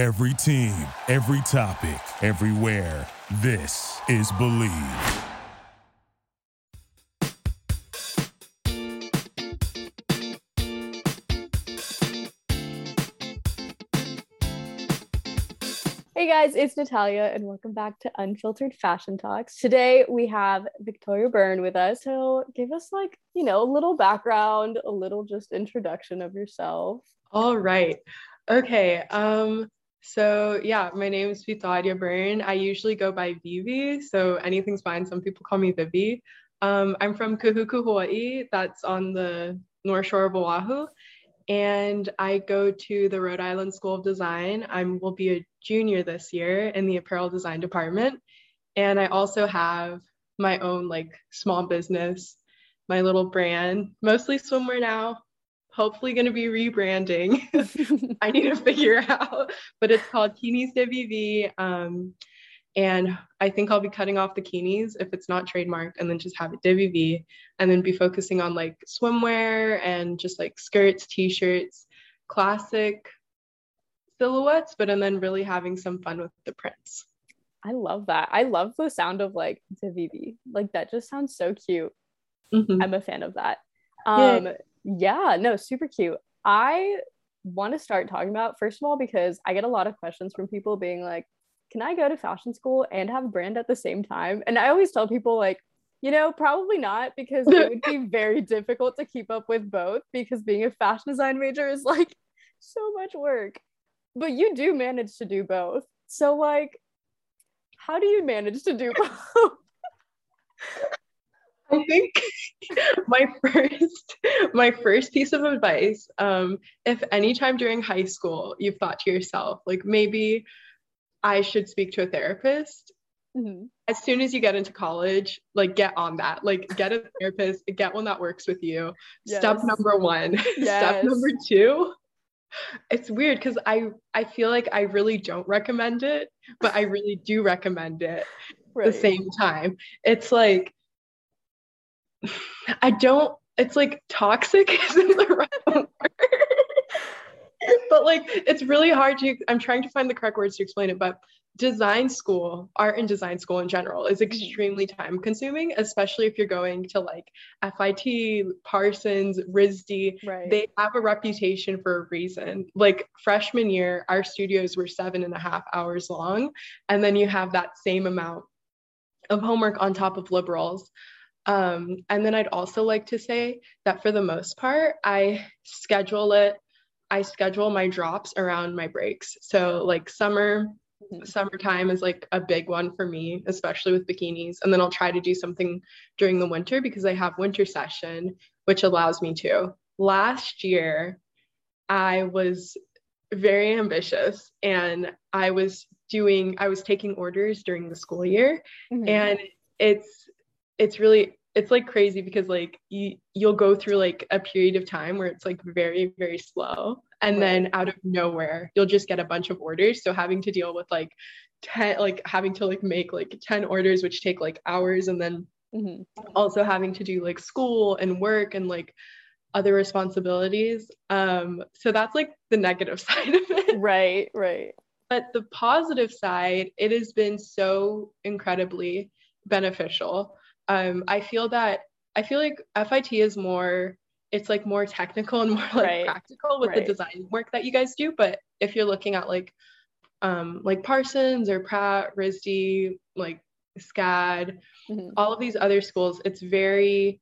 Every team, every topic, everywhere. This is Believe. Hey guys, it's Natalia, and welcome back to Unfiltered Fashion Talks. Today we have Victoria Byrne with us. So give us like, you know, a little background, a little just introduction of yourself. All right. Okay. Um, so yeah, my name is Victoria Byrne. I usually go by Vivi, so anything's fine. Some people call me Vivi. Um, I'm from Kahuku, Hawaii. That's on the North Shore of Oahu and I go to the Rhode Island School of Design. I will be a junior this year in the apparel design department. And I also have my own like small business, my little brand, mostly swimwear now. Hopefully going to be rebranding. I need to figure out, but it's called Kinis Vivi. Um, and I think I'll be cutting off the kinis if it's not trademarked and then just have it DVV and then be focusing on like swimwear and just like skirts, t-shirts, classic silhouettes, but and then really having some fun with the prints. I love that. I love the sound of like DVV. Like that just sounds so cute. Mm-hmm. I'm a fan of that. Um yeah. no, super cute. I want to start talking about first of all because I get a lot of questions from people being like can I go to fashion school and have a brand at the same time? And I always tell people, like, you know, probably not because it would be very difficult to keep up with both because being a fashion design major is like so much work. But you do manage to do both. So, like, how do you manage to do both? I think my first my first piece of advice, um, if anytime during high school you've thought to yourself, like maybe I should speak to a therapist. Mm-hmm. As soon as you get into college, like get on that. Like get a therapist, get one that works with you. Yes. Step number one. Yes. Step number two. It's weird because I I feel like I really don't recommend it, but I really do recommend it right. at the same time. It's like I don't it's like toxic isn't the right word. But like it's really hard to i'm trying to find the correct words to explain it but design school art and design school in general is mm-hmm. extremely time consuming especially if you're going to like fit parsons risd right. they have a reputation for a reason. Like freshman year our studios were seven and a half hours long and then you have that same amount of homework on top of liberals um, and then I'd also like to say that for the most part, I schedule it I schedule my drops around my breaks. So like summer, mm-hmm. summertime is like a big one for me, especially with bikinis. And then I'll try to do something during the winter because I have winter session, which allows me to. Last year, I was very ambitious and I was doing, I was taking orders during the school year. Mm-hmm. And it's, it's really it's like crazy because like you you'll go through like a period of time where it's like very very slow. And right. then out of nowhere you'll just get a bunch of orders. So having to deal with like 10 like having to like make like 10 orders which take like hours. And then mm-hmm. also having to do like school and work and like other responsibilities. Um so that's like the negative side of it. Right right. But the positive side it has been so incredibly beneficial um, I feel that I feel like FIT is more it's like more technical and more like right. practical with right. the design work that you guys do. But if you're looking at like um, like Parsons or Pratt, RISD, like SCAD, mm-hmm. all of these other schools, it's very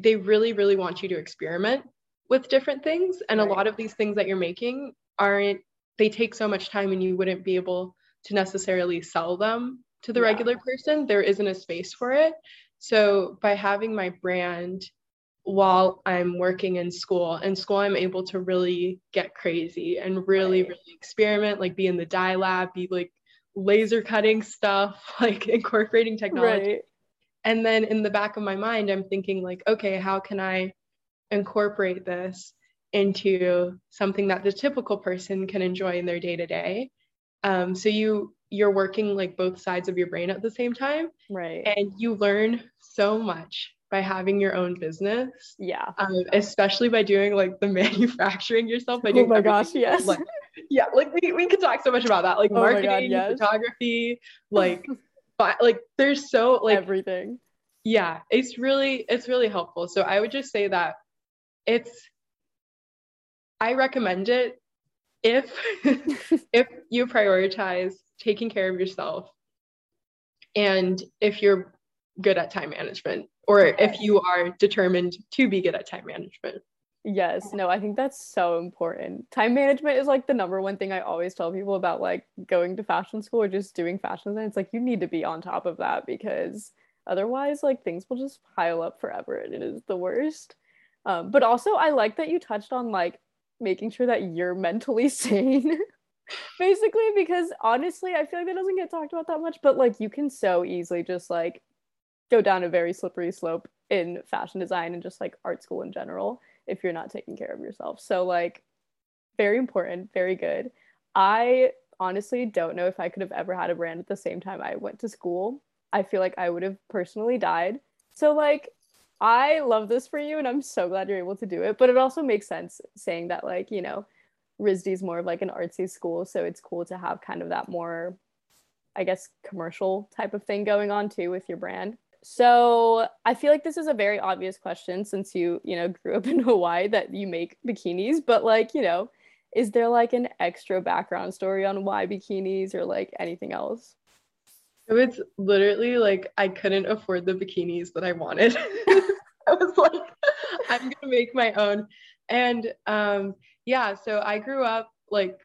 they really, really want you to experiment with different things. And right. a lot of these things that you're making aren't they take so much time and you wouldn't be able to necessarily sell them to the yeah. regular person. There isn't a space for it. So by having my brand while I'm working in school, in school I'm able to really get crazy and really, right. really experiment, like be in the dye lab, be like laser cutting stuff, like incorporating technology. Right. And then in the back of my mind, I'm thinking like, okay, how can I incorporate this into something that the typical person can enjoy in their day to day? Um, so you you're working like both sides of your brain at the same time. Right. And you learn so much by having your own business. Yeah. Um, especially by doing like the manufacturing yourself. By doing oh my gosh, yes. Like, yeah, like we, we could talk so much about that. Like oh marketing, God, yes. photography, like but like there's so like everything. Yeah, it's really it's really helpful. So I would just say that it's I recommend it if if you prioritize taking care of yourself and if you're good at time management or if you are determined to be good at time management. Yes, no, I think that's so important. Time management is like the number one thing I always tell people about like going to fashion school or just doing fashion design. It's like you need to be on top of that because otherwise like things will just pile up forever and it is the worst. Um, but also I like that you touched on like making sure that you're mentally sane. Basically, because honestly, I feel like that doesn't get talked about that much, but like you can so easily just like go down a very slippery slope in fashion design and just like art school in general if you're not taking care of yourself. So like very important, very good. I honestly don't know if I could have ever had a brand at the same time I went to school. I feel like I would have personally died. So like I love this for you and I'm so glad you're able to do it. But it also makes sense saying that like, you know, RISD is more of like an artsy school. So it's cool to have kind of that more, I guess, commercial type of thing going on too with your brand. So I feel like this is a very obvious question since you, you know, grew up in Hawaii that you make bikinis, but like, you know, is there like an extra background story on why bikinis or like anything else? It's literally like I couldn't afford the bikinis that I wanted. I was like, I'm gonna make my own. And um, yeah, so I grew up like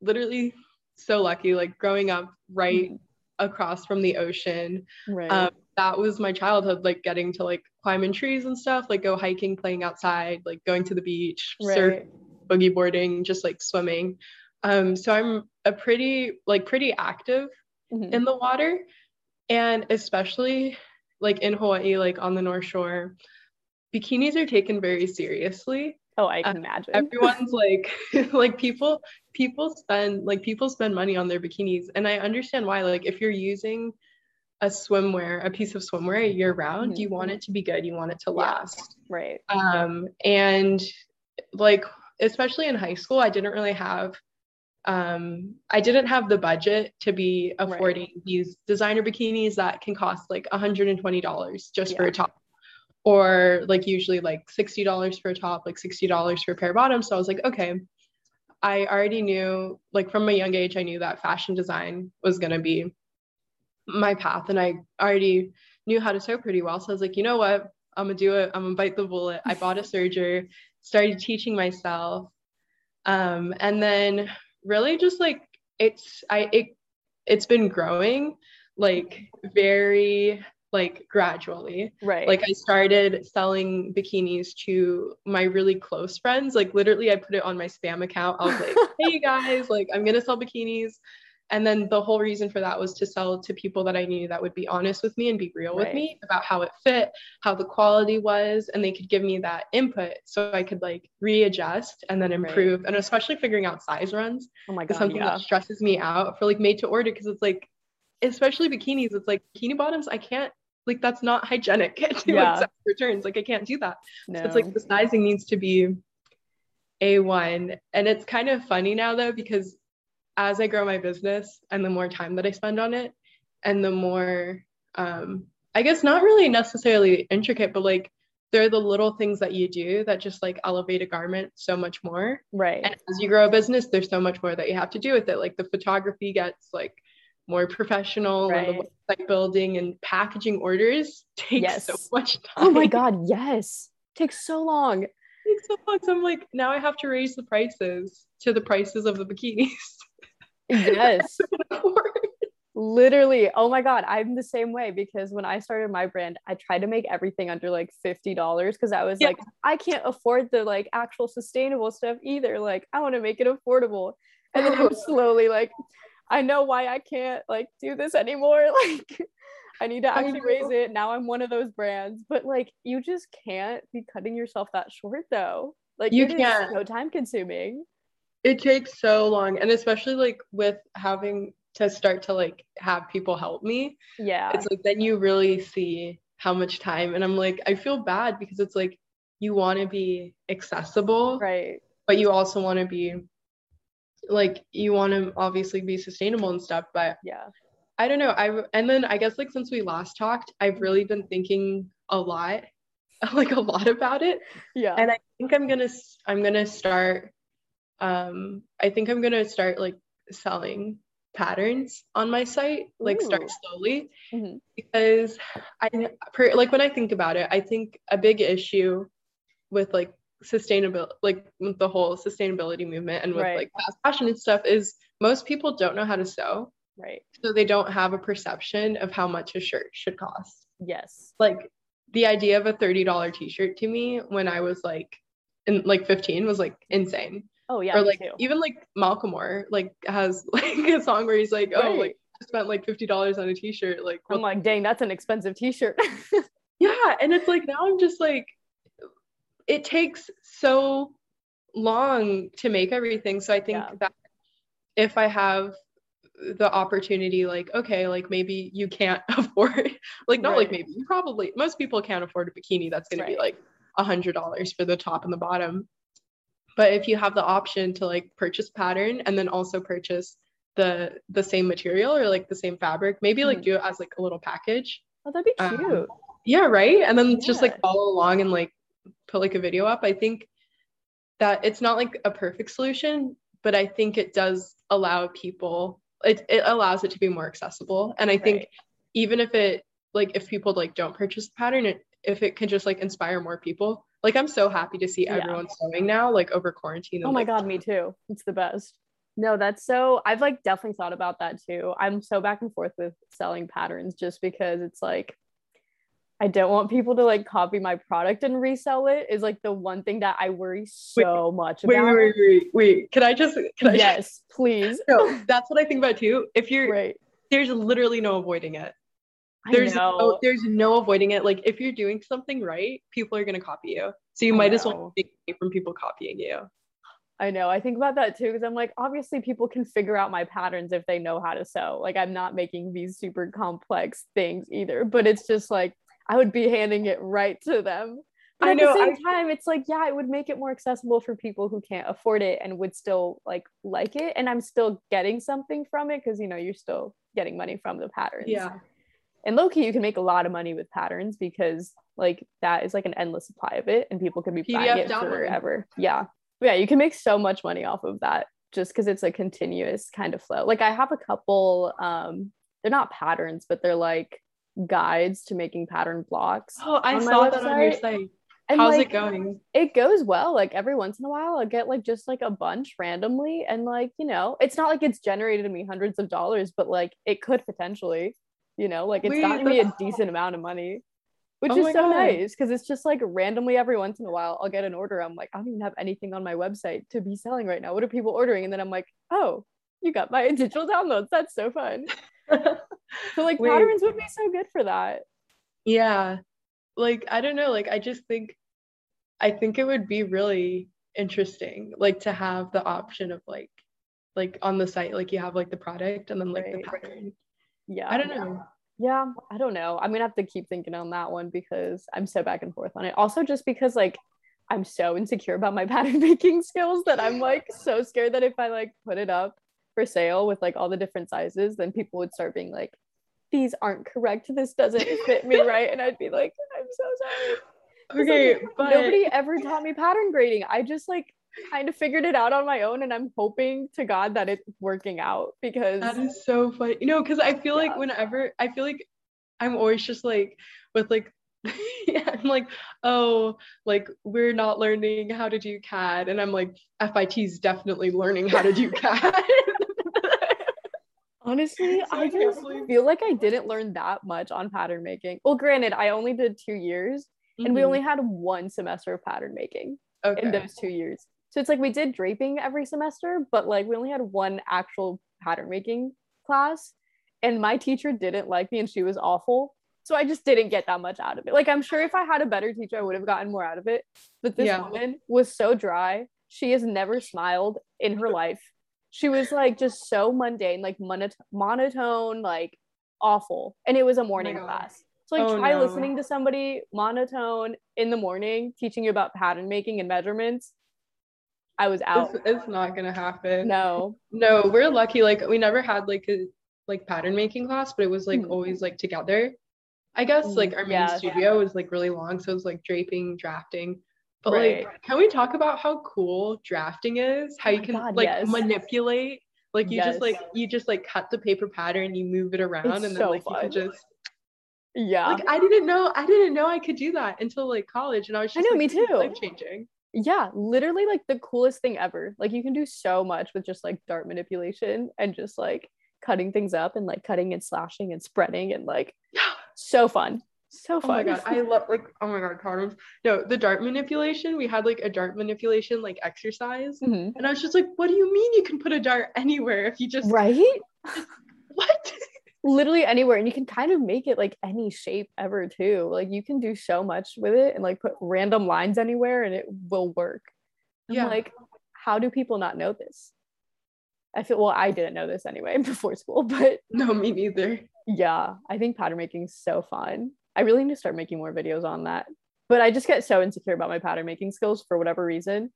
literally so lucky, like growing up right mm-hmm. across from the ocean. Right. Um, that was my childhood, like getting to like climb in trees and stuff, like go hiking, playing outside, like going to the beach, right. surf, boogie boarding, just like swimming. Um, so I'm a pretty like pretty active mm-hmm. in the water, and especially like in Hawaii, like on the North Shore, bikinis are taken very seriously. Oh, I can uh, imagine. Everyone's like, like people, people spend like people spend money on their bikinis, and I understand why. Like, if you're using a swimwear, a piece of swimwear year round, mm-hmm. you want it to be good. You want it to last. Yeah, right. Um, and like, especially in high school, I didn't really have, um, I didn't have the budget to be affording right. these designer bikinis that can cost like $120 just yeah. for a top. Or like usually like $60 for a top, like $60 for a pair of bottoms. So I was like, okay, I already knew, like from a young age, I knew that fashion design was going to be my path and I already knew how to sew pretty well. So I was like, you know what? I'm gonna do it. I'm gonna bite the bullet. I bought a serger, started teaching myself. Um, and then really just like it's I it it's been growing like very like gradually. Right. Like I started selling bikinis to my really close friends. Like literally I put it on my spam account. I was like, hey you guys, like I'm gonna sell bikinis and then the whole reason for that was to sell to people that I knew that would be honest with me and be real right. with me about how it fit, how the quality was, and they could give me that input so I could like readjust and then improve. Right. And especially figuring out size runs. Oh my god. Something yeah. that stresses me out for like made to order because it's like, especially bikinis, it's like bikini bottoms, I can't like that's not hygienic to yeah. accept returns. Like I can't do that. No. So it's like the sizing needs to be A1. And it's kind of funny now though, because as I grow my business and the more time that I spend on it, and the more, um, I guess, not really necessarily intricate, but like they're the little things that you do that just like elevate a garment so much more. Right. And as you grow a business, there's so much more that you have to do with it. Like the photography gets like more professional right. and the website building and packaging orders takes yes. so much time. Oh my God, yes. Takes so long. takes so long. So I'm like, now I have to raise the prices to the prices of the bikinis. Yes. Literally. Oh my God. I'm the same way because when I started my brand, I tried to make everything under like $50 because I was yeah. like, I can't afford the like actual sustainable stuff either. Like, I want to make it affordable. And then I'm slowly like, I know why I can't like do this anymore. Like, I need to actually raise it. Now I'm one of those brands, but like, you just can't be cutting yourself that short though. Like, you can't. so time consuming it takes so long and especially like with having to start to like have people help me yeah it's like then you really see how much time and i'm like i feel bad because it's like you want to be accessible right but you also want to be like you want to obviously be sustainable and stuff, but yeah. I don't know. I and then I guess like since we last talked, I've really been thinking a lot, like a lot about it. Yeah. And I think I'm gonna I'm gonna start. Um, I think I'm gonna start like selling patterns on my site, like Ooh. start slowly, mm-hmm. because I per, like when I think about it, I think a big issue with like sustainability, like with the whole sustainability movement and with right. like fast fashion and stuff is most people don't know how to sew. Right. So they don't have a perception of how much a shirt should cost. Yes. Like the idea of a $30 t-shirt to me when I was like in like 15 was like insane. Oh yeah. Or like even like Macklemore like has like a song where he's like, oh like I spent like fifty dollars on a t-shirt. Like I'm like, dang, that's an expensive t-shirt. yeah. And it's like now I'm just like it takes so long to make everything. So I think yeah. that if I have the opportunity like okay like maybe you can't afford like not right. like maybe you probably most people can't afford a bikini that's going right. to be like a hundred dollars for the top and the bottom but if you have the option to like purchase pattern and then also purchase the the same material or like the same fabric maybe like mm. do it as like a little package oh that'd be um, cute um, yeah right and then yeah. just like follow along and like put like a video up i think that it's not like a perfect solution but i think it does allow people it, it allows it to be more accessible and i think right. even if it like if people like don't purchase the pattern it, if it can just like inspire more people like I'm so happy to see yeah. everyone sewing now, like over quarantine. oh my like, god, me too. It's the best. No, that's so I've like definitely thought about that too. I'm so back and forth with selling patterns just because it's like I don't want people to like copy my product and resell it is like the one thing that I worry so wait, much about. Wait, wait, wait, wait. Can I just can I Yes, just... please. No, that's what I think about too. If you're right. there's literally no avoiding it there's no there's no avoiding it like if you're doing something right people are going to copy you so you I might know. as well take away from people copying you I know. I think about that too because I'm like, obviously, people can figure out my patterns if they know how to sew. Like, I'm not making these super complex things either, but it's just like I would be handing it right to them. But I at know, the same I, time, it's like, yeah, it would make it more accessible for people who can't afford it and would still like like it. And I'm still getting something from it because you know you're still getting money from the patterns. Yeah and low key you can make a lot of money with patterns because like that is like an endless supply of it and people can be PDF buying it forever yeah yeah you can make so much money off of that just because it's a continuous kind of flow like i have a couple um they're not patterns but they're like guides to making pattern blocks oh i saw that on your site and how's like, it going it goes well like every once in a while I'll get like just like a bunch randomly and like you know it's not like it's generated me hundreds of dollars but like it could potentially you know like it's Wait, gotten me a decent amount of money which oh is so God. nice because it's just like randomly every once in a while I'll get an order. I'm like, I don't even have anything on my website to be selling right now. What are people ordering? And then I'm like, oh, you got my digital downloads. That's so fun. so like Wait. patterns would be so good for that. Yeah. Like I don't know, like I just think I think it would be really interesting like to have the option of like like on the site like you have like the product and then like right. the pattern yeah i don't know yeah i don't know i'm gonna have to keep thinking on that one because i'm so back and forth on it also just because like i'm so insecure about my pattern making skills that i'm like so scared that if i like put it up for sale with like all the different sizes then people would start being like these aren't correct this doesn't fit me right and i'd be like i'm so sorry okay like, but nobody ever taught me pattern grading i just like kind of figured it out on my own and I'm hoping to God that it's working out because that is so funny. You know, because I feel yeah. like whenever I feel like I'm always just like with like yeah, I'm like, oh, like we're not learning how to do CAD. And I'm like, FIT's definitely learning how to do CAD. Honestly, I just feel like I didn't learn that much on pattern making. Well, granted, I only did two years mm-hmm. and we mm-hmm. only had one semester of pattern making okay. in those two years. So it's like we did draping every semester, but like we only had one actual pattern making class. And my teacher didn't like me and she was awful. So I just didn't get that much out of it. Like I'm sure if I had a better teacher, I would have gotten more out of it. But this yeah. woman was so dry. She has never smiled in her life. She was like just so mundane, like monotone, like awful. And it was a morning oh class. So like oh, try no. listening to somebody monotone in the morning teaching you about pattern making and measurements I was out. It's, it's not gonna happen. No. No, we're lucky. Like we never had like a like pattern making class, but it was like mm-hmm. always like together. I guess like our main yeah, studio yeah. was like really long, so it was like draping, drafting. But right. like, can we talk about how cool drafting is? How oh you can God, like yes. manipulate like you yes. just like you just like cut the paper pattern, you move it around, it's and then so like fun. you can just yeah. Like I didn't know I didn't know I could do that until like college, and I was just I know like, me too. Life changing. Yeah, literally like the coolest thing ever. Like you can do so much with just like dart manipulation and just like cutting things up and like cutting and slashing and spreading and like so fun. So fun. Oh my god, I love like oh my god, condoms. No, the dart manipulation. We had like a dart manipulation like exercise, mm-hmm. and I was just like, "What do you mean you can put a dart anywhere if you just right? what? Literally anywhere, and you can kind of make it like any shape ever too. Like you can do so much with it, and like put random lines anywhere, and it will work. I'm yeah. like, how do people not know this? I feel well, I didn't know this anyway before school, but no, me neither. Yeah, I think pattern making is so fun. I really need to start making more videos on that. But I just get so insecure about my pattern making skills for whatever reason.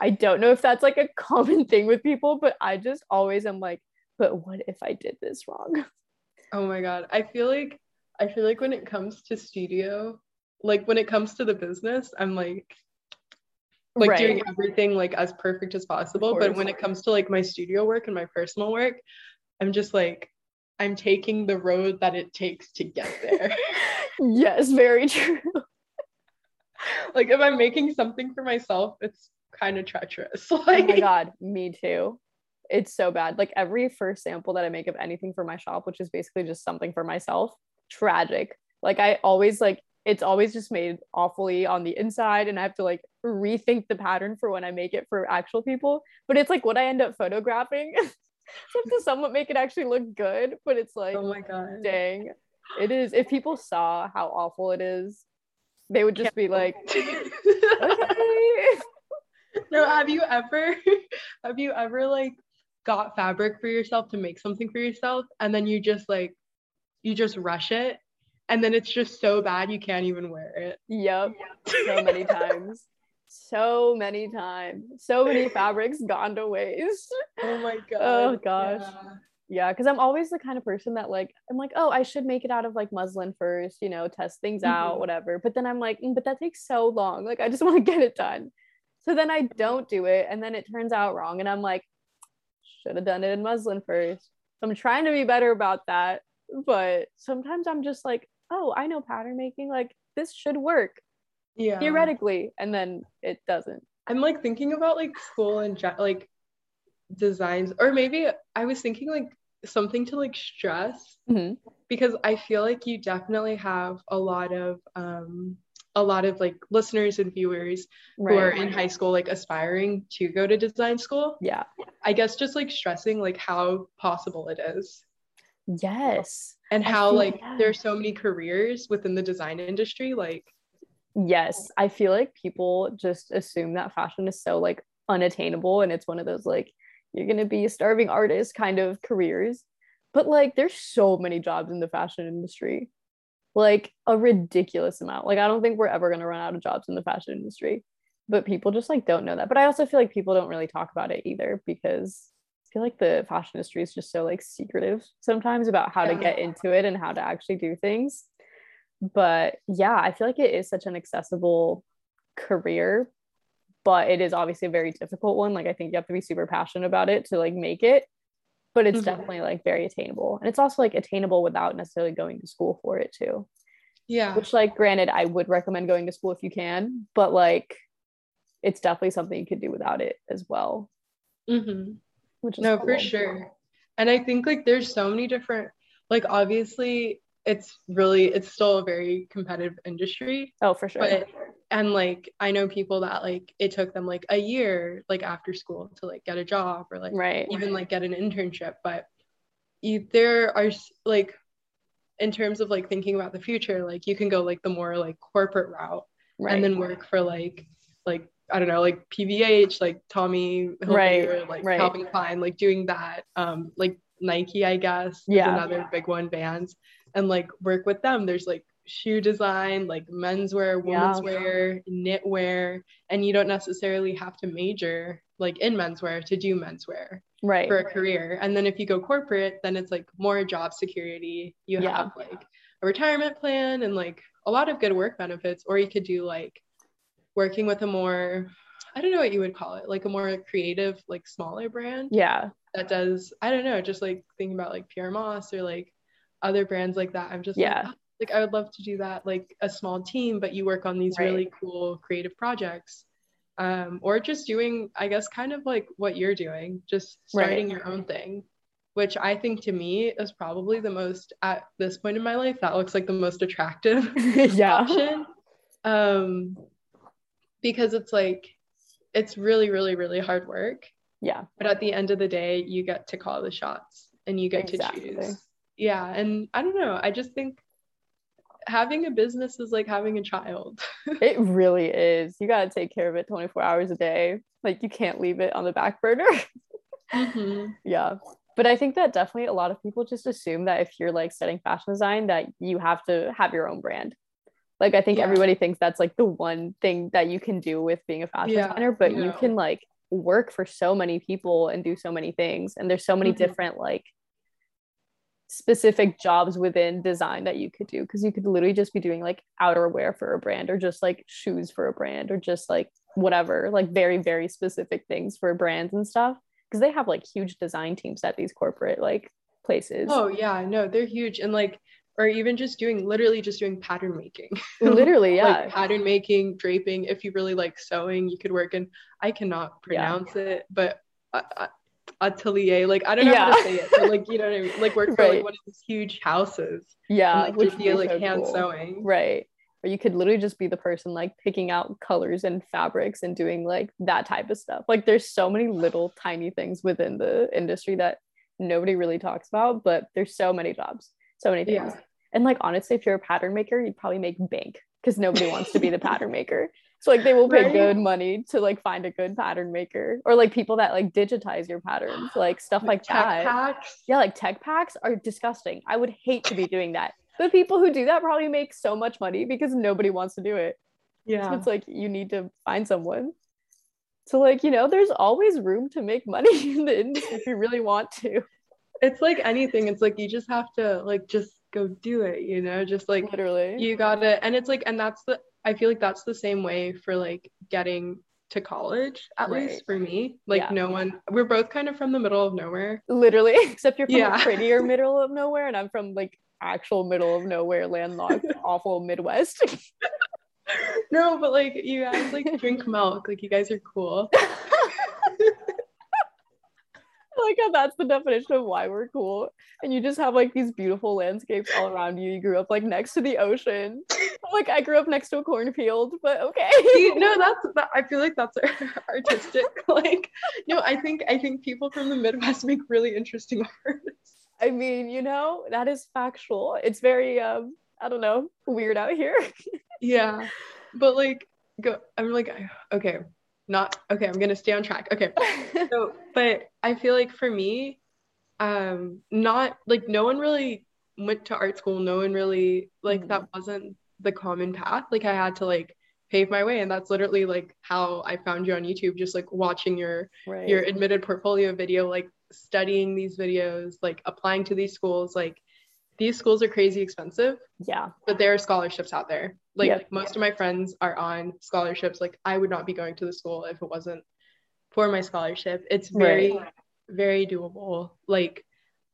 I don't know if that's like a common thing with people, but I just always am like, but what if I did this wrong? Oh my god. I feel like I feel like when it comes to studio, like when it comes to the business, I'm like like right. doing everything like as perfect as possible. But when it comes to like my studio work and my personal work, I'm just like I'm taking the road that it takes to get there. yes, very true. like if I'm making something for myself, it's kind of treacherous. Like, oh my god, me too. It's so bad. Like every first sample that I make of anything for my shop, which is basically just something for myself, tragic. Like I always like it's always just made awfully on the inside and I have to like rethink the pattern for when I make it for actual people. But it's like what I end up photographing to somewhat make it actually look good, but it's like, oh my god, dang, it is. If people saw how awful it is, they would just be like, okay. No, have you ever, have you ever like got fabric for yourself to make something for yourself, and then you just like, you just rush it, and then it's just so bad you can't even wear it. Yep, so many times so many times. So many fabrics gone to waste. Oh my god. Oh gosh. Yeah, because yeah, I'm always the kind of person that like I'm like, oh, I should make it out of like muslin first, you know, test things mm-hmm. out, whatever. But then I'm like, mm, but that takes so long. Like I just want to get it done. So then I don't do it, and then it turns out wrong, and I'm like, should have done it in muslin first. So I'm trying to be better about that, but sometimes I'm just like, oh, I know pattern making. Like this should work yeah theoretically and then it doesn't i'm like thinking about like school and like designs or maybe i was thinking like something to like stress mm-hmm. because i feel like you definitely have a lot of um a lot of like listeners and viewers right. who are in high school like aspiring to go to design school yeah i guess just like stressing like how possible it is yes and how like yeah. there's so many careers within the design industry like yes i feel like people just assume that fashion is so like unattainable and it's one of those like you're going to be a starving artist kind of careers. But like there's so many jobs in the fashion industry. Like a ridiculous amount. Like i don't think we're ever going to run out of jobs in the fashion industry. But people just like don't know that. But i also feel like people don't really talk about it either because i feel like the fashion industry is just so like secretive sometimes about how yeah. to get into it and how to actually do things but yeah i feel like it is such an accessible career but it is obviously a very difficult one like i think you have to be super passionate about it to like make it but it's mm-hmm. definitely like very attainable and it's also like attainable without necessarily going to school for it too yeah which like granted i would recommend going to school if you can but like it's definitely something you could do without it as well mm-hmm. which is no cool. for sure and i think like there's so many different like obviously it's really it's still a very competitive industry oh for sure but, and like i know people that like it took them like a year like after school to like get a job or like right even like get an internship but you, there are like in terms of like thinking about the future like you can go like the more like corporate route right. and then work for like like I don't know, like PVH, like Tommy Hilfiger, right, like right. Calvin Klein, like doing that. Um, like Nike, I guess, yeah. another big one, Vans and like work with them there's like shoe design, like menswear, women's yeah. wear, knitwear, and you don't necessarily have to major like in menswear to do menswear right for a career. And then if you go corporate, then it's like more job security. You yeah. have like a retirement plan and like a lot of good work benefits, or you could do like working with a more I don't know what you would call it, like a more creative, like smaller brand. Yeah. That does, I don't know, just like thinking about like Pyer Moss or like other brands like that. I'm just yeah. like, oh, like I would love to do that, like a small team, but you work on these right. really cool creative projects. Um, or just doing, I guess, kind of like what you're doing, just starting right. your own thing, which I think to me is probably the most at this point in my life that looks like the most attractive yeah. option. Um, because it's like it's really, really, really hard work. Yeah. But at the end of the day, you get to call the shots and you get exactly. to choose. Yeah. And I don't know. I just think having a business is like having a child. it really is. You got to take care of it 24 hours a day. Like you can't leave it on the back burner. mm-hmm. Yeah. But I think that definitely a lot of people just assume that if you're like studying fashion design, that you have to have your own brand. Like I think yeah. everybody thinks that's like the one thing that you can do with being a fashion yeah, designer, but yeah. you can like work for so many people and do so many things. And there's so many mm-hmm. different like specific jobs within design that you could do because you could literally just be doing like outerwear for a brand or just like shoes for a brand or just like whatever like very very specific things for brands and stuff because they have like huge design teams at these corporate like places. Oh yeah no they're huge and like or even just doing literally just doing pattern making. Literally yeah. Like pattern making draping if you really like sewing you could work in i cannot pronounce yeah. it but uh, uh, atelier like i don't know yeah. how to say it but like you know what i mean like work for right. like one of these huge houses yeah and, like which like so hand cool. sewing right or you could literally just be the person like picking out colors and fabrics and doing like that type of stuff like there's so many little tiny things within the industry that nobody really talks about but there's so many jobs so many things yeah. And like honestly, if you're a pattern maker, you'd probably make bank because nobody wants to be the pattern maker. So like they will pay right. good money to like find a good pattern maker or like people that like digitize your patterns, like stuff like tech that. Packs. Yeah, like tech packs are disgusting. I would hate to be doing that. But people who do that probably make so much money because nobody wants to do it. Yeah. So it's like you need to find someone. So like, you know, there's always room to make money in the industry if you really want to. It's like anything. It's like you just have to like just go do it you know just like literally you gotta and it's like and that's the i feel like that's the same way for like getting to college at right. least for me like yeah. no one we're both kind of from the middle of nowhere literally except you're from yeah. a prettier middle of nowhere and i'm from like actual middle of nowhere landlocked awful midwest no but like you guys like drink milk like you guys are cool like how that's the definition of why we're cool. And you just have like these beautiful landscapes all around you. You grew up like next to the ocean. like I grew up next to a cornfield, but okay. no, that's that, I feel like that's artistic. like, no, I think I think people from the Midwest make really interesting art. I mean, you know, that is factual. It's very um, I don't know, weird out here. yeah. But like go I'm like okay, not okay i'm gonna stay on track okay so but i feel like for me um not like no one really went to art school no one really like mm-hmm. that wasn't the common path like i had to like pave my way and that's literally like how i found you on youtube just like watching your right. your admitted portfolio video like studying these videos like applying to these schools like these schools are crazy expensive. Yeah. But there are scholarships out there. Like, yep. like most of my friends are on scholarships. Like I would not be going to the school if it wasn't for my scholarship. It's very, right. very doable. Like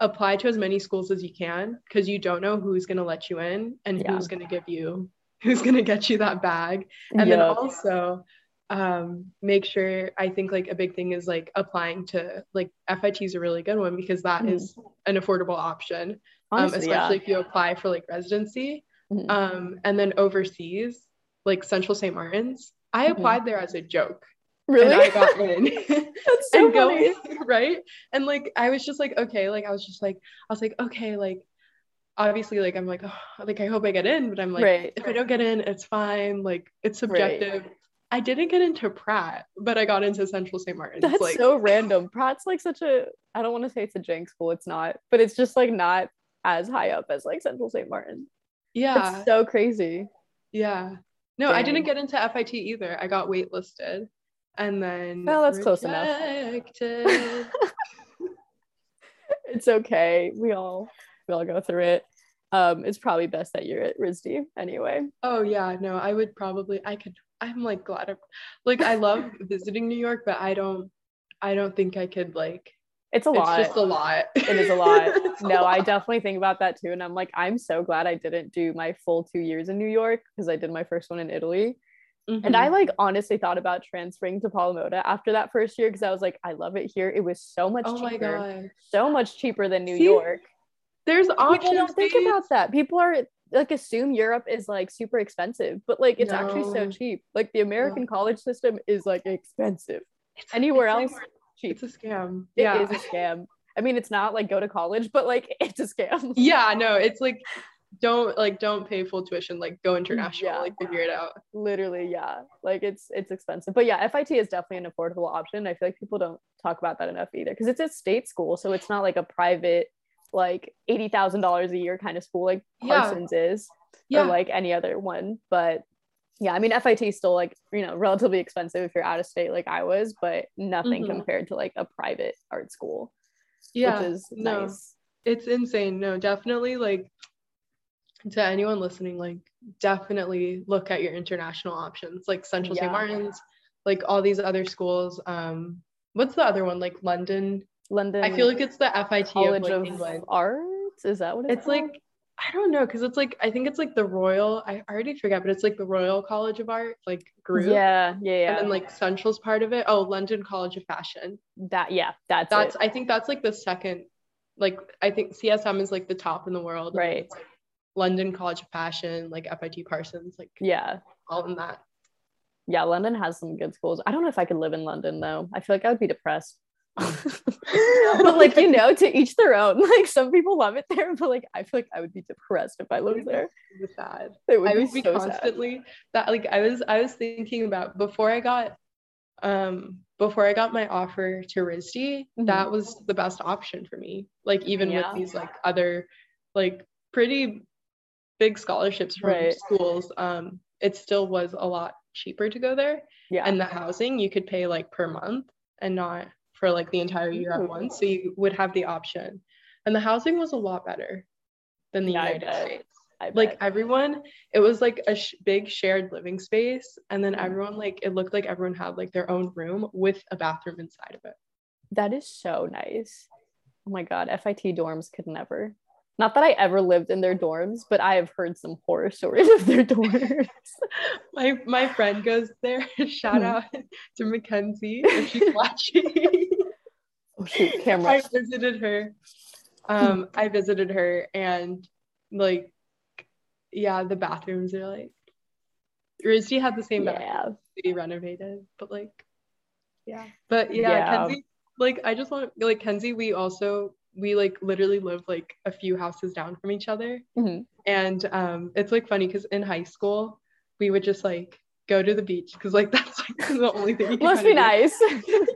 apply to as many schools as you can because you don't know who's gonna let you in and yeah. who's gonna give you who's gonna get you that bag. And yep. then also um make sure i think like a big thing is like applying to like fit is a really good one because that mm. is an affordable option um, Honestly, um, especially yeah. if you apply for like residency. Mm-hmm. Um, and then overseas, like Central St. Martin's, I mm-hmm. applied there as a joke. Really? And I got in. That's so and funny. Going, right? And like I was just like, okay, like I was just like, I was like, okay, like obviously like I'm like, oh, like I hope I get in, but I'm like, right. if I don't get in, it's fine. Like it's subjective. Right. I didn't get into Pratt, but I got into Central St. Martin's. That's like, so random. Pratt's like such a I don't want to say it's a jank school, it's not, but it's just like not as high up as like Central St. Martin. Yeah. It's so crazy. Yeah. No, Dang. I didn't get into FIT either. I got waitlisted and then well that's close enough it's okay we all we all go through it um it's probably best that you're at RISD anyway oh yeah no i would probably i could i'm like glad I'm, like i love visiting new york but i don't i don't think i could like it's a lot it's just a lot it is a lot no lot. i definitely think about that too and i'm like i'm so glad i didn't do my full two years in new york because i did my first one in italy Mm-hmm. And I like honestly thought about transferring to Polimoda after that first year because I was like, I love it here. It was so much oh cheaper, so much cheaper than New See, York. There's options. People don't think about that. People are like assume Europe is like super expensive, but like it's no. actually so cheap. Like the American no. college system is like expensive. It's, Anywhere it's else, cheap. It's a scam. It yeah. is a scam. I mean, it's not like go to college, but like it's a scam. Yeah, no, it's like don't like don't pay full tuition like go international yeah. like figure it out literally yeah like it's it's expensive but yeah fit is definitely an affordable option i feel like people don't talk about that enough either because it's a state school so it's not like a private like $80000 a year kind of school like parsons yeah. is yeah. or like any other one but yeah i mean fit is still like you know relatively expensive if you're out of state like i was but nothing mm-hmm. compared to like a private art school yeah which is no. nice it's insane no definitely like to anyone listening, like definitely look at your international options, like Central yeah. St. Martin's, like all these other schools. Um, what's the other one? Like London. London. I feel like it's the FIT College of, like, of England. Arts. Is that what it's, it's like? I don't know because it's like I think it's like the Royal. I already forget, but it's like the Royal College of Art, like group. Yeah, yeah, yeah. And then like Central's part of it. Oh, London College of Fashion. That yeah, that's that's. It. I think that's like the second. Like I think CSM is like the top in the world. Right. Like, London College of Fashion, like FIT Parsons, like yeah, all in that. Yeah, London has some good schools. I don't know if I could live in London though. I feel like I would be depressed. but like you know, to each their own. Like some people love it there, but like I feel like I would be depressed if I lived there. Sad. It would I would be, be so constantly sad. that like I was I was thinking about before I got um before I got my offer to RISD, mm-hmm. that was the best option for me. Like even yeah. with these like other like pretty big scholarships from right. schools, um, it still was a lot cheaper to go there. Yeah. And the housing you could pay like per month and not for like the entire year at once. So you would have the option. And the housing was a lot better than the yeah, United States. Like everyone, it was like a sh- big shared living space. And then mm-hmm. everyone, like, it looked like everyone had like their own room with a bathroom inside of it. That is so nice. Oh my God, FIT dorms could never. Not that I ever lived in their dorms, but I have heard some horror stories of their dorms. my my friend goes there. Shout mm-hmm. out to Mackenzie if she's watching. Oh shoot, camera. I visited her. Um, I visited her and like yeah, the bathrooms are like RISD had the same yeah. bathroom renovated, but like yeah. But yeah, yeah, Kenzie, like I just want like Kenzie, we also we like literally live like a few houses down from each other. Mm-hmm. And um, it's like funny because in high school, we would just like go to the beach because like that's like the only thing. Must be nice.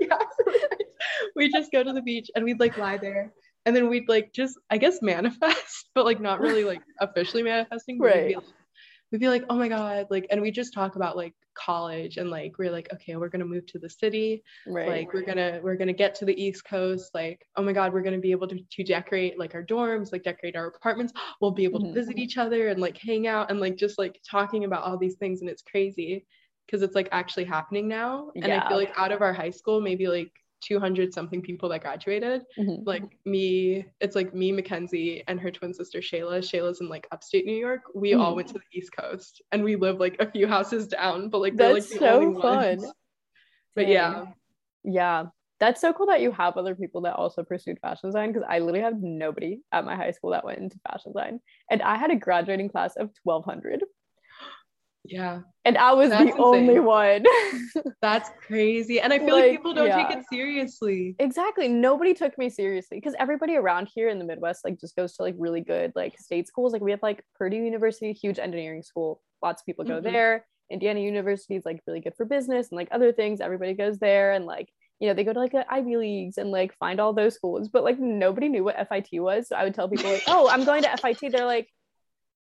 we just go to the beach and we'd like lie there. And then we'd like just, I guess, manifest, but like not really like officially manifesting. Right. We'd be, like, we'd be like, oh my God, like, and we just talk about like college and like we're like okay we're gonna move to the city right. like we're gonna we're gonna get to the east coast like oh my god we're gonna be able to, to decorate like our dorms like decorate our apartments we'll be able mm-hmm. to visit each other and like hang out and like just like talking about all these things and it's crazy because it's like actually happening now and yeah. i feel like out of our high school maybe like 200 something people that graduated mm-hmm. like me it's like me mackenzie and her twin sister shayla shayla's in like upstate new york we mm-hmm. all went to the east coast and we live like a few houses down but like that's like so fun but Dang. yeah yeah that's so cool that you have other people that also pursued fashion design because I literally have nobody at my high school that went into fashion design. And I had a graduating class of 1200. Yeah. And I was That's the insane. only one. That's crazy. And I feel like, like people don't yeah. take it seriously. Exactly. Nobody took me seriously because everybody around here in the Midwest like just goes to like really good like state schools. Like we have like Purdue University, huge engineering school. Lots of people go mm-hmm. there. Indiana University is like really good for business and like other things. Everybody goes there and like you know, they go to like the Ivy Leagues and like find all those schools, but like nobody knew what FIT was. So I would tell people like, oh, I'm going to FIT. They're like,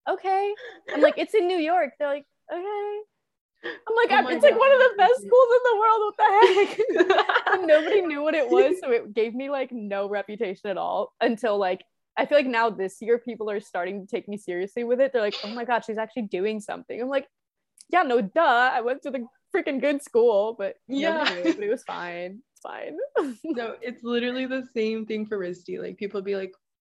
okay. I'm like, it's in New York. They're like, okay. I'm like, oh it's God. like one of the best schools in the world. What the heck? nobody knew what it was. So it gave me like no reputation at all until like I feel like now this year people are starting to take me seriously with it. They're like, oh my God, she's actually doing something. I'm like, yeah, no, duh. I went to the freaking good school, but yeah, but it was fine. It's fine. no, it's literally the same thing for RISD. Like people be like,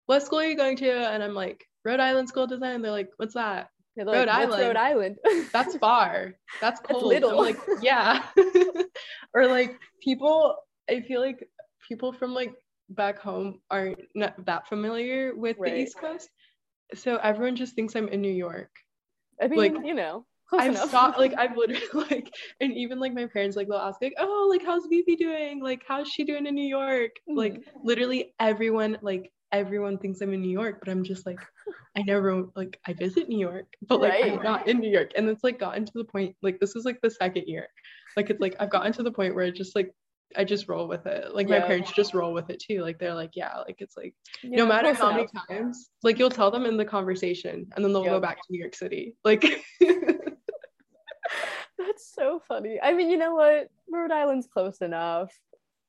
what school are you going to? And I'm like, Rhode Island School of Design. They're like, what's that? Rhode like, Island. Rhode Island. That's far. That's cold. That's little. like, yeah. or like people, I feel like people from like back home aren't not that familiar with right. the East Coast. So everyone just thinks I'm in New York. I mean, like, you know, I've stopped like I've literally like and even like my parents like they'll ask like oh like how's Vivi doing like how's she doing in New York mm-hmm. like literally everyone like everyone thinks I'm in New York but I'm just like I never like I visit New York but like right. I'm not in New York and it's like gotten to the point like this is like the second year like it's like I've gotten to the point where it just like I just roll with it. Like yeah. my parents just roll with it too. Like they're like, yeah, like it's like yeah, no matter how many times, like you'll tell them in the conversation and then they'll yep. go back to New York City. Like that's so funny. I mean, you know what? Rhode Island's close enough.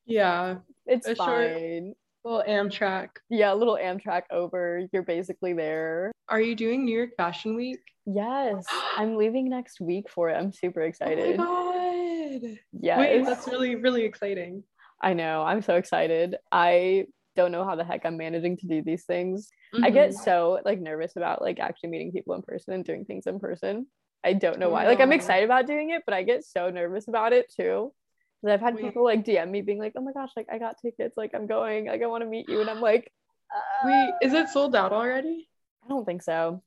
Yeah. It's fine. Little Amtrak. Yeah, a little Amtrak over. You're basically there. Are you doing New York Fashion Week? Yes. I'm leaving next week for it. I'm super excited. Oh my yeah. Wait, that's really, really exciting. I know. I'm so excited. I don't know how the heck I'm managing to do these things. Mm-hmm. I get mm-hmm. so like nervous about like actually meeting people in person and doing things in person. I don't know why. Like I'm excited about doing it, but I get so nervous about it too. Because I've had Wait. people like DM me being like, "Oh my gosh, like I got tickets, like I'm going, like I want to meet you," and I'm like, uh... "Wait, is it sold out already?" I don't think so.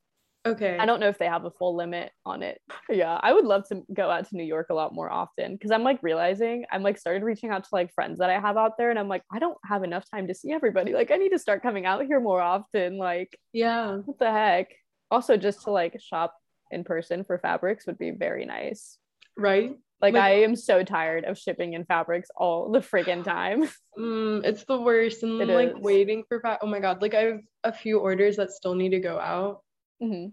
Okay. I don't know if they have a full limit on it. Yeah, I would love to go out to New York a lot more often because I'm like realizing I'm like started reaching out to like friends that I have out there and I'm like, I don't have enough time to see everybody. Like, I need to start coming out here more often. Like, yeah, what the heck? Also, just to like shop in person for fabrics would be very nice. Right. Like, like, I am so tired of shipping in fabrics all the friggin' time. Mm, it's the worst. And then, like waiting for fa- oh my god, like I have a few orders that still need to go out. Mm-hmm.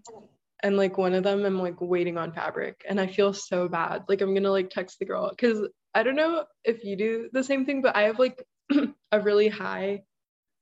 And like one of them, I'm like waiting on fabric, and I feel so bad. Like I'm gonna like text the girl because I don't know if you do the same thing, but I have like a really high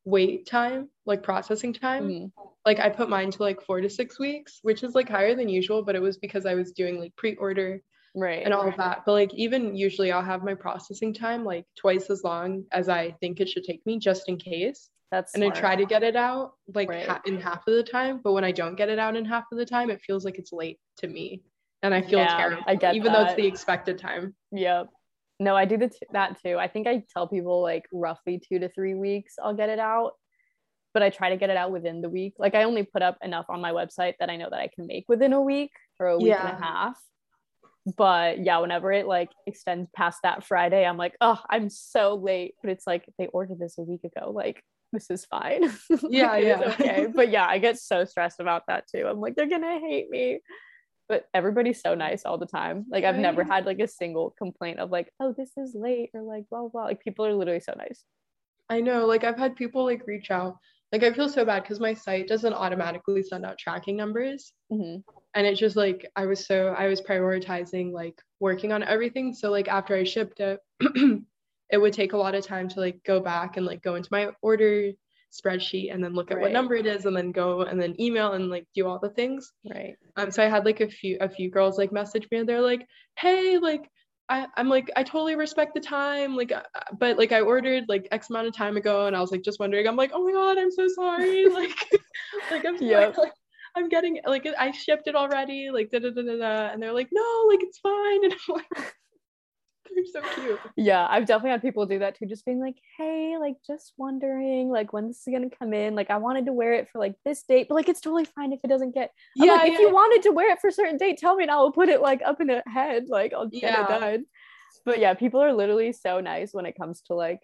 wait time, like processing time. Mm-hmm. Like I put mine to like four to six weeks, which is like higher than usual, but it was because I was doing like pre-order right and all right. of that but like even usually i'll have my processing time like twice as long as i think it should take me just in case that's and smart. I try to get it out like right. ha- in half of the time, but when I don't get it out in half of the time, it feels like it's late to me, and I feel yeah, terrible. I get even that. though it's the expected time. Yep. No, I do the t- that too. I think I tell people like roughly two to three weeks I'll get it out, but I try to get it out within the week. Like I only put up enough on my website that I know that I can make within a week or a week yeah. and a half. But yeah, whenever it like extends past that Friday, I'm like, oh, I'm so late. But it's like they ordered this a week ago. Like this is fine. Yeah, yeah. okay. But yeah, I get so stressed about that too. I'm like, they're gonna hate me. But everybody's so nice all the time. Like I've never had like a single complaint of like, oh, this is late or like blah blah. Like people are literally so nice. I know. Like I've had people like reach out. Like I feel so bad because my site doesn't automatically send out tracking numbers. Mm-hmm. And it's just like I was so I was prioritizing like working on everything. So like after I shipped it, it would take a lot of time to like go back and like go into my order spreadsheet and then look at right. what number it is and then go and then email and like do all the things. Right. Um so I had like a few a few girls like message me and they're like, "Hey, like I, I'm like, I totally respect the time, like, uh, but like I ordered like X amount of time ago, and I was like just wondering. I'm like, oh my god, I'm so sorry. like, like I'm yep. like, I'm getting like I shipped it already, like da da da da da, and they're like, no, like it's fine, and I'm like, they're so cute. Yeah, I've definitely had people do that too, just being like, hey, like just wondering like when this is gonna come in. Like I wanted to wear it for like this date, but like it's totally fine if it doesn't get I'm yeah, like, yeah. if you wanted to wear it for a certain date, tell me and I'll put it like up in a head. Like I'll get yeah. it done. But yeah, people are literally so nice when it comes to like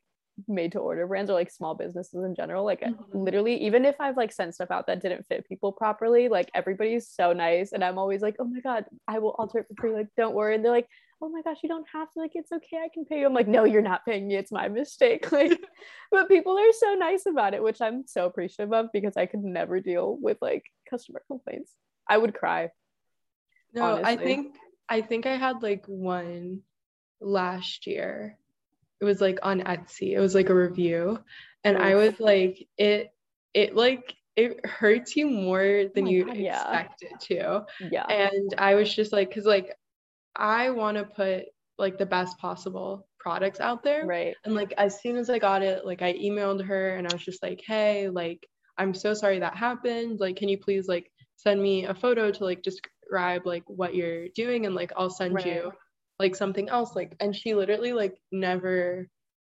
made to order brands or like small businesses in general like mm-hmm. literally even if i've like sent stuff out that didn't fit people properly like everybody's so nice and i'm always like oh my god i will alter it for free like don't worry and they're like oh my gosh you don't have to like it's okay i can pay you i'm like no you're not paying me it's my mistake like but people are so nice about it which i'm so appreciative of because i could never deal with like customer complaints I would cry. No, honestly. I think I think I had like one last year. It was like on Etsy. It was like a review. And. I was like, it it like it hurts you more than oh you expect yeah. it to. Yeah. And I was just like, because like I want to put like the best possible products out there. Right. And like as soon as I got it, like I emailed her and I was just like, hey, like I'm so sorry that happened. Like, can you please like send me a photo to like describe like what you're doing and like I'll send right. you like something else. Like, and she literally like never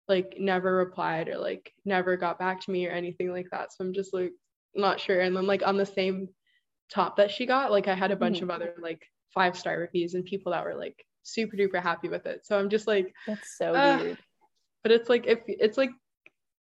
like never replied or like never got back to me or anything like that. So I'm just like not sure. And then like on the same top that she got, like I had a bunch mm-hmm. of other like five star reviews and people that were like super duper happy with it. So I'm just like that's so uh, weird. But it's like if it's like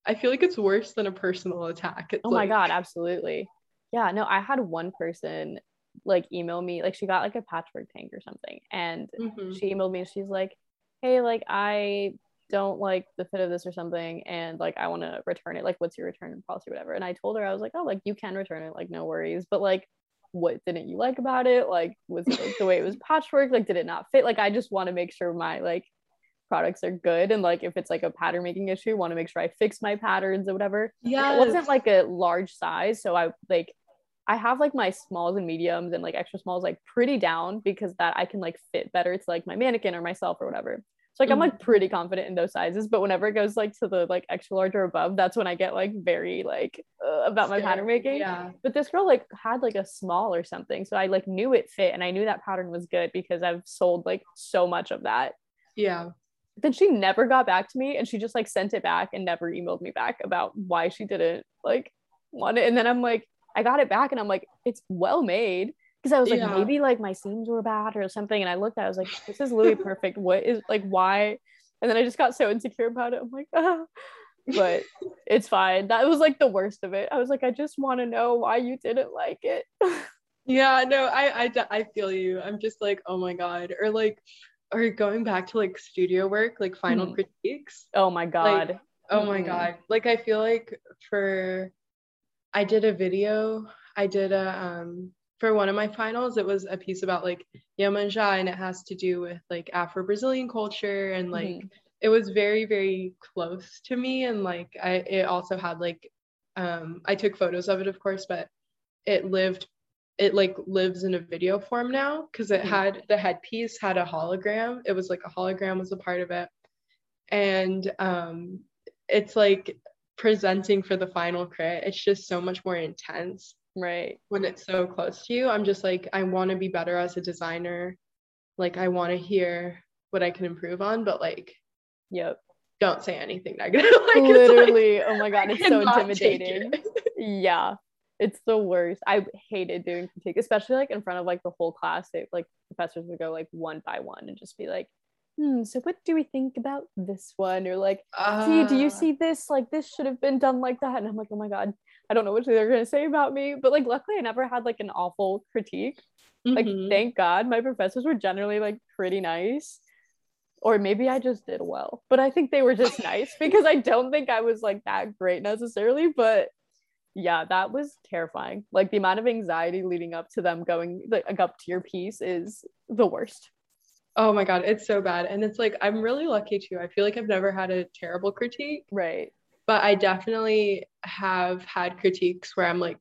I feel like it's worse than a personal attack. It's oh my god, absolutely. Yeah, no, I had one person like email me, like she got like a patchwork tank or something, and mm-hmm. she emailed me. She's like, "Hey, like I don't like the fit of this or something, and like I want to return it. Like, what's your return policy, or whatever?" And I told her I was like, "Oh, like you can return it, like no worries." But like what didn't you like about it? Like was it like, the way it was patchwork like did it not fit? Like i just want to make sure my like products are good and like if it's like a pattern making issue want to make sure i fix my patterns or whatever. Yeah it wasn't like a large size so i like i have like my smalls and mediums and like extra smalls like pretty down because that i can like fit better to like my mannequin or myself or whatever so like. I'm like pretty confident in those sizes, but whenever it goes like to the like extra large or above, that's when I get like very like uh, about my pattern making. Yeah. But this girl like had like a small or something, so I like knew it fit and I knew that pattern was good because I've sold like so much of that. Yeah. Then she never got back to me and she just like sent it back and never emailed me back about why she didn't like want it. And then I'm like, I got it back and I'm like, it's well made because I was like, yeah. maybe like my seams were bad or something. And I looked at, it, I was like, this is literally perfect. What is like, why? And then I just got so insecure about it. I'm like, ah. but it's fine. That was like the worst of it. I was like, I just want to know why you didn't like it. yeah, no, I, I, I feel you. I'm just like, oh my God. Or like, or going back to like studio work, like final mm. critiques. Oh my God. Like, oh mm. my mm-hmm. God. Like, I feel like for, I did a video, I did a, um, for one of my finals, it was a piece about like Iemanjá and it has to do with like Afro Brazilian culture and like mm-hmm. it was very very close to me and like I it also had like um I took photos of it of course, but it lived it like lives in a video form now because it mm-hmm. had the headpiece had a hologram. It was like a hologram was a part of it, and um it's like presenting for the final crit. It's just so much more intense right when it's so close to you i'm just like i want to be better as a designer like i want to hear what i can improve on but like yep don't say anything negative like, literally like, oh my god it's so intimidating it. yeah it's the worst i hated doing critique especially like in front of like the whole class they like professors would go like one by one and just be like hmm, so what do we think about this one? Or like, uh, see, do you ah. see this? Like, this should have been done like that. And I'm like, oh my God, I don't know what they're gonna say about me. But like, luckily, I never had like an awful critique. Mm-hmm. Like, thank God, my professors were generally like pretty nice. Or maybe I just did well, but I think they were just nice because I don't think I was like that great necessarily. But yeah, that was terrifying. Like the amount of anxiety leading up to them going like up to your piece is the worst. Oh my god, it's so bad. And it's like I'm really lucky too. I feel like I've never had a terrible critique. Right. But I definitely have had critiques where I'm like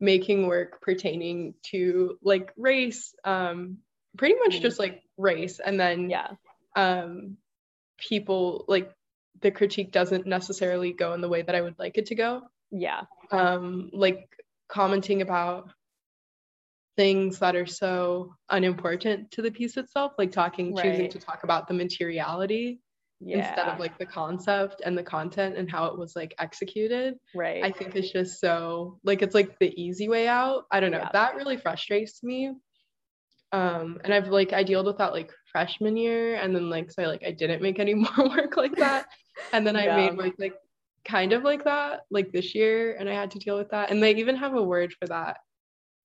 making work pertaining to like race, um pretty much mm just like race and then yeah. Um people like the critique doesn't necessarily go in the way that I would like it to go. Yeah. Um like commenting about things that are so unimportant to the piece itself, like talking, right. choosing to talk about the materiality yeah. instead of like the concept and the content and how it was like executed. Right. I think it's just so like it's like the easy way out. I don't know. Yeah. That really frustrates me. Um, and I've like I dealt with that like freshman year, and then like so I like I didn't make any more work like that, and then I yeah. made work like kind of like that like this year, and I had to deal with that. And they even have a word for that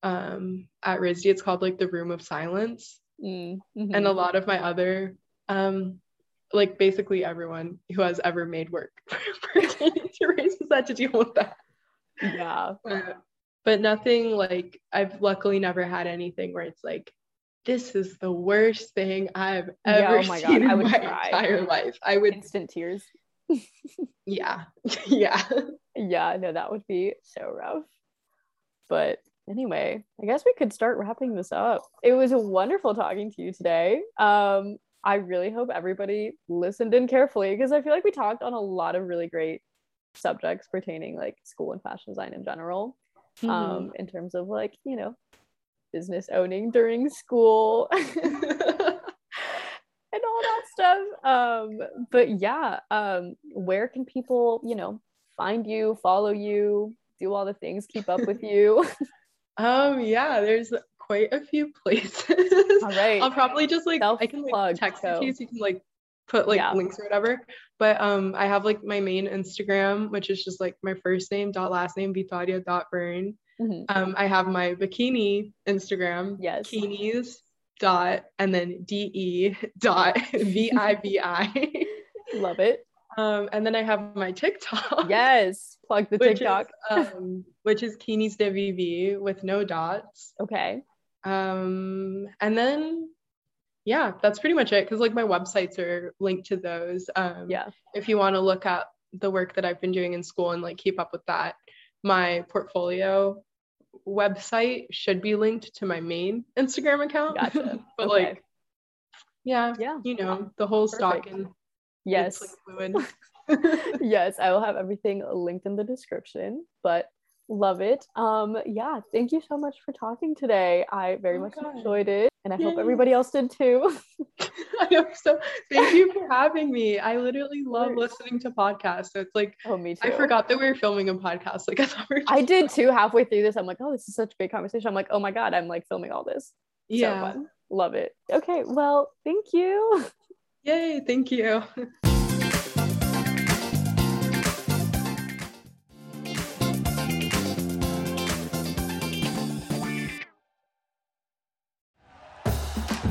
um, at RISD. It's called like the Room of Silence. Mm-hmm. And a lot of my other, um, like basically everyone who has ever made work pertaining to race has had to deal with that. Yeah. But, but nothing like I've luckily never had anything where it's like this is the worst thing I've ever yeah, oh my seen God, in my cry. entire life. I would instant tears. yeah. yeah. Yeah, no, that would be so rough. But anyway, I guess we could start wrapping this up. It was wonderful talking to you today. Um, I really hope everybody listened in carefully because I feel like we talked on a lot of really great subjects pertaining like school and fashion design in general mm-hmm. um, in terms of like, you know, business owning during school and all that stuff. Um, but yeah, um, where can people, you know, find you, follow you, do all the things, keep up with you? um, yeah, there's quite a few places. All right. I'll probably just like Self I can like text so. you can like put like yeah. links or whatever. But um I have like my main Instagram, which is just like my first name dot last name Victoria dot Burn. Mm-hmm. Um I have my bikini Instagram. Yes. Bikinis dot and then de dot v-i-v-i love it um and then i have my tiktok yes plug the tiktok is, um which is Keeney's de with no dots okay um and then yeah that's pretty much it because like my websites are linked to those um yeah if you want to look at the work that i've been doing in school and like keep up with that my portfolio website should be linked to my main instagram account gotcha. but okay. like yeah yeah you know the whole Perfect. stock and yes yes i will have everything linked in the description but Love it. Um, yeah, thank you so much for talking today. I very oh much God. enjoyed it, and I Yay. hope everybody else did too. I hope so. Thank you for having me. I literally love listening to podcasts. So it's like, oh, me too. I forgot that we were filming a podcast. Like I thought we I did too. Halfway through this, I'm like, oh, this is such a great conversation. I'm like, oh my God, I'm like filming all this. Yeah. So love it. Okay, well, thank you. Yay, thank you.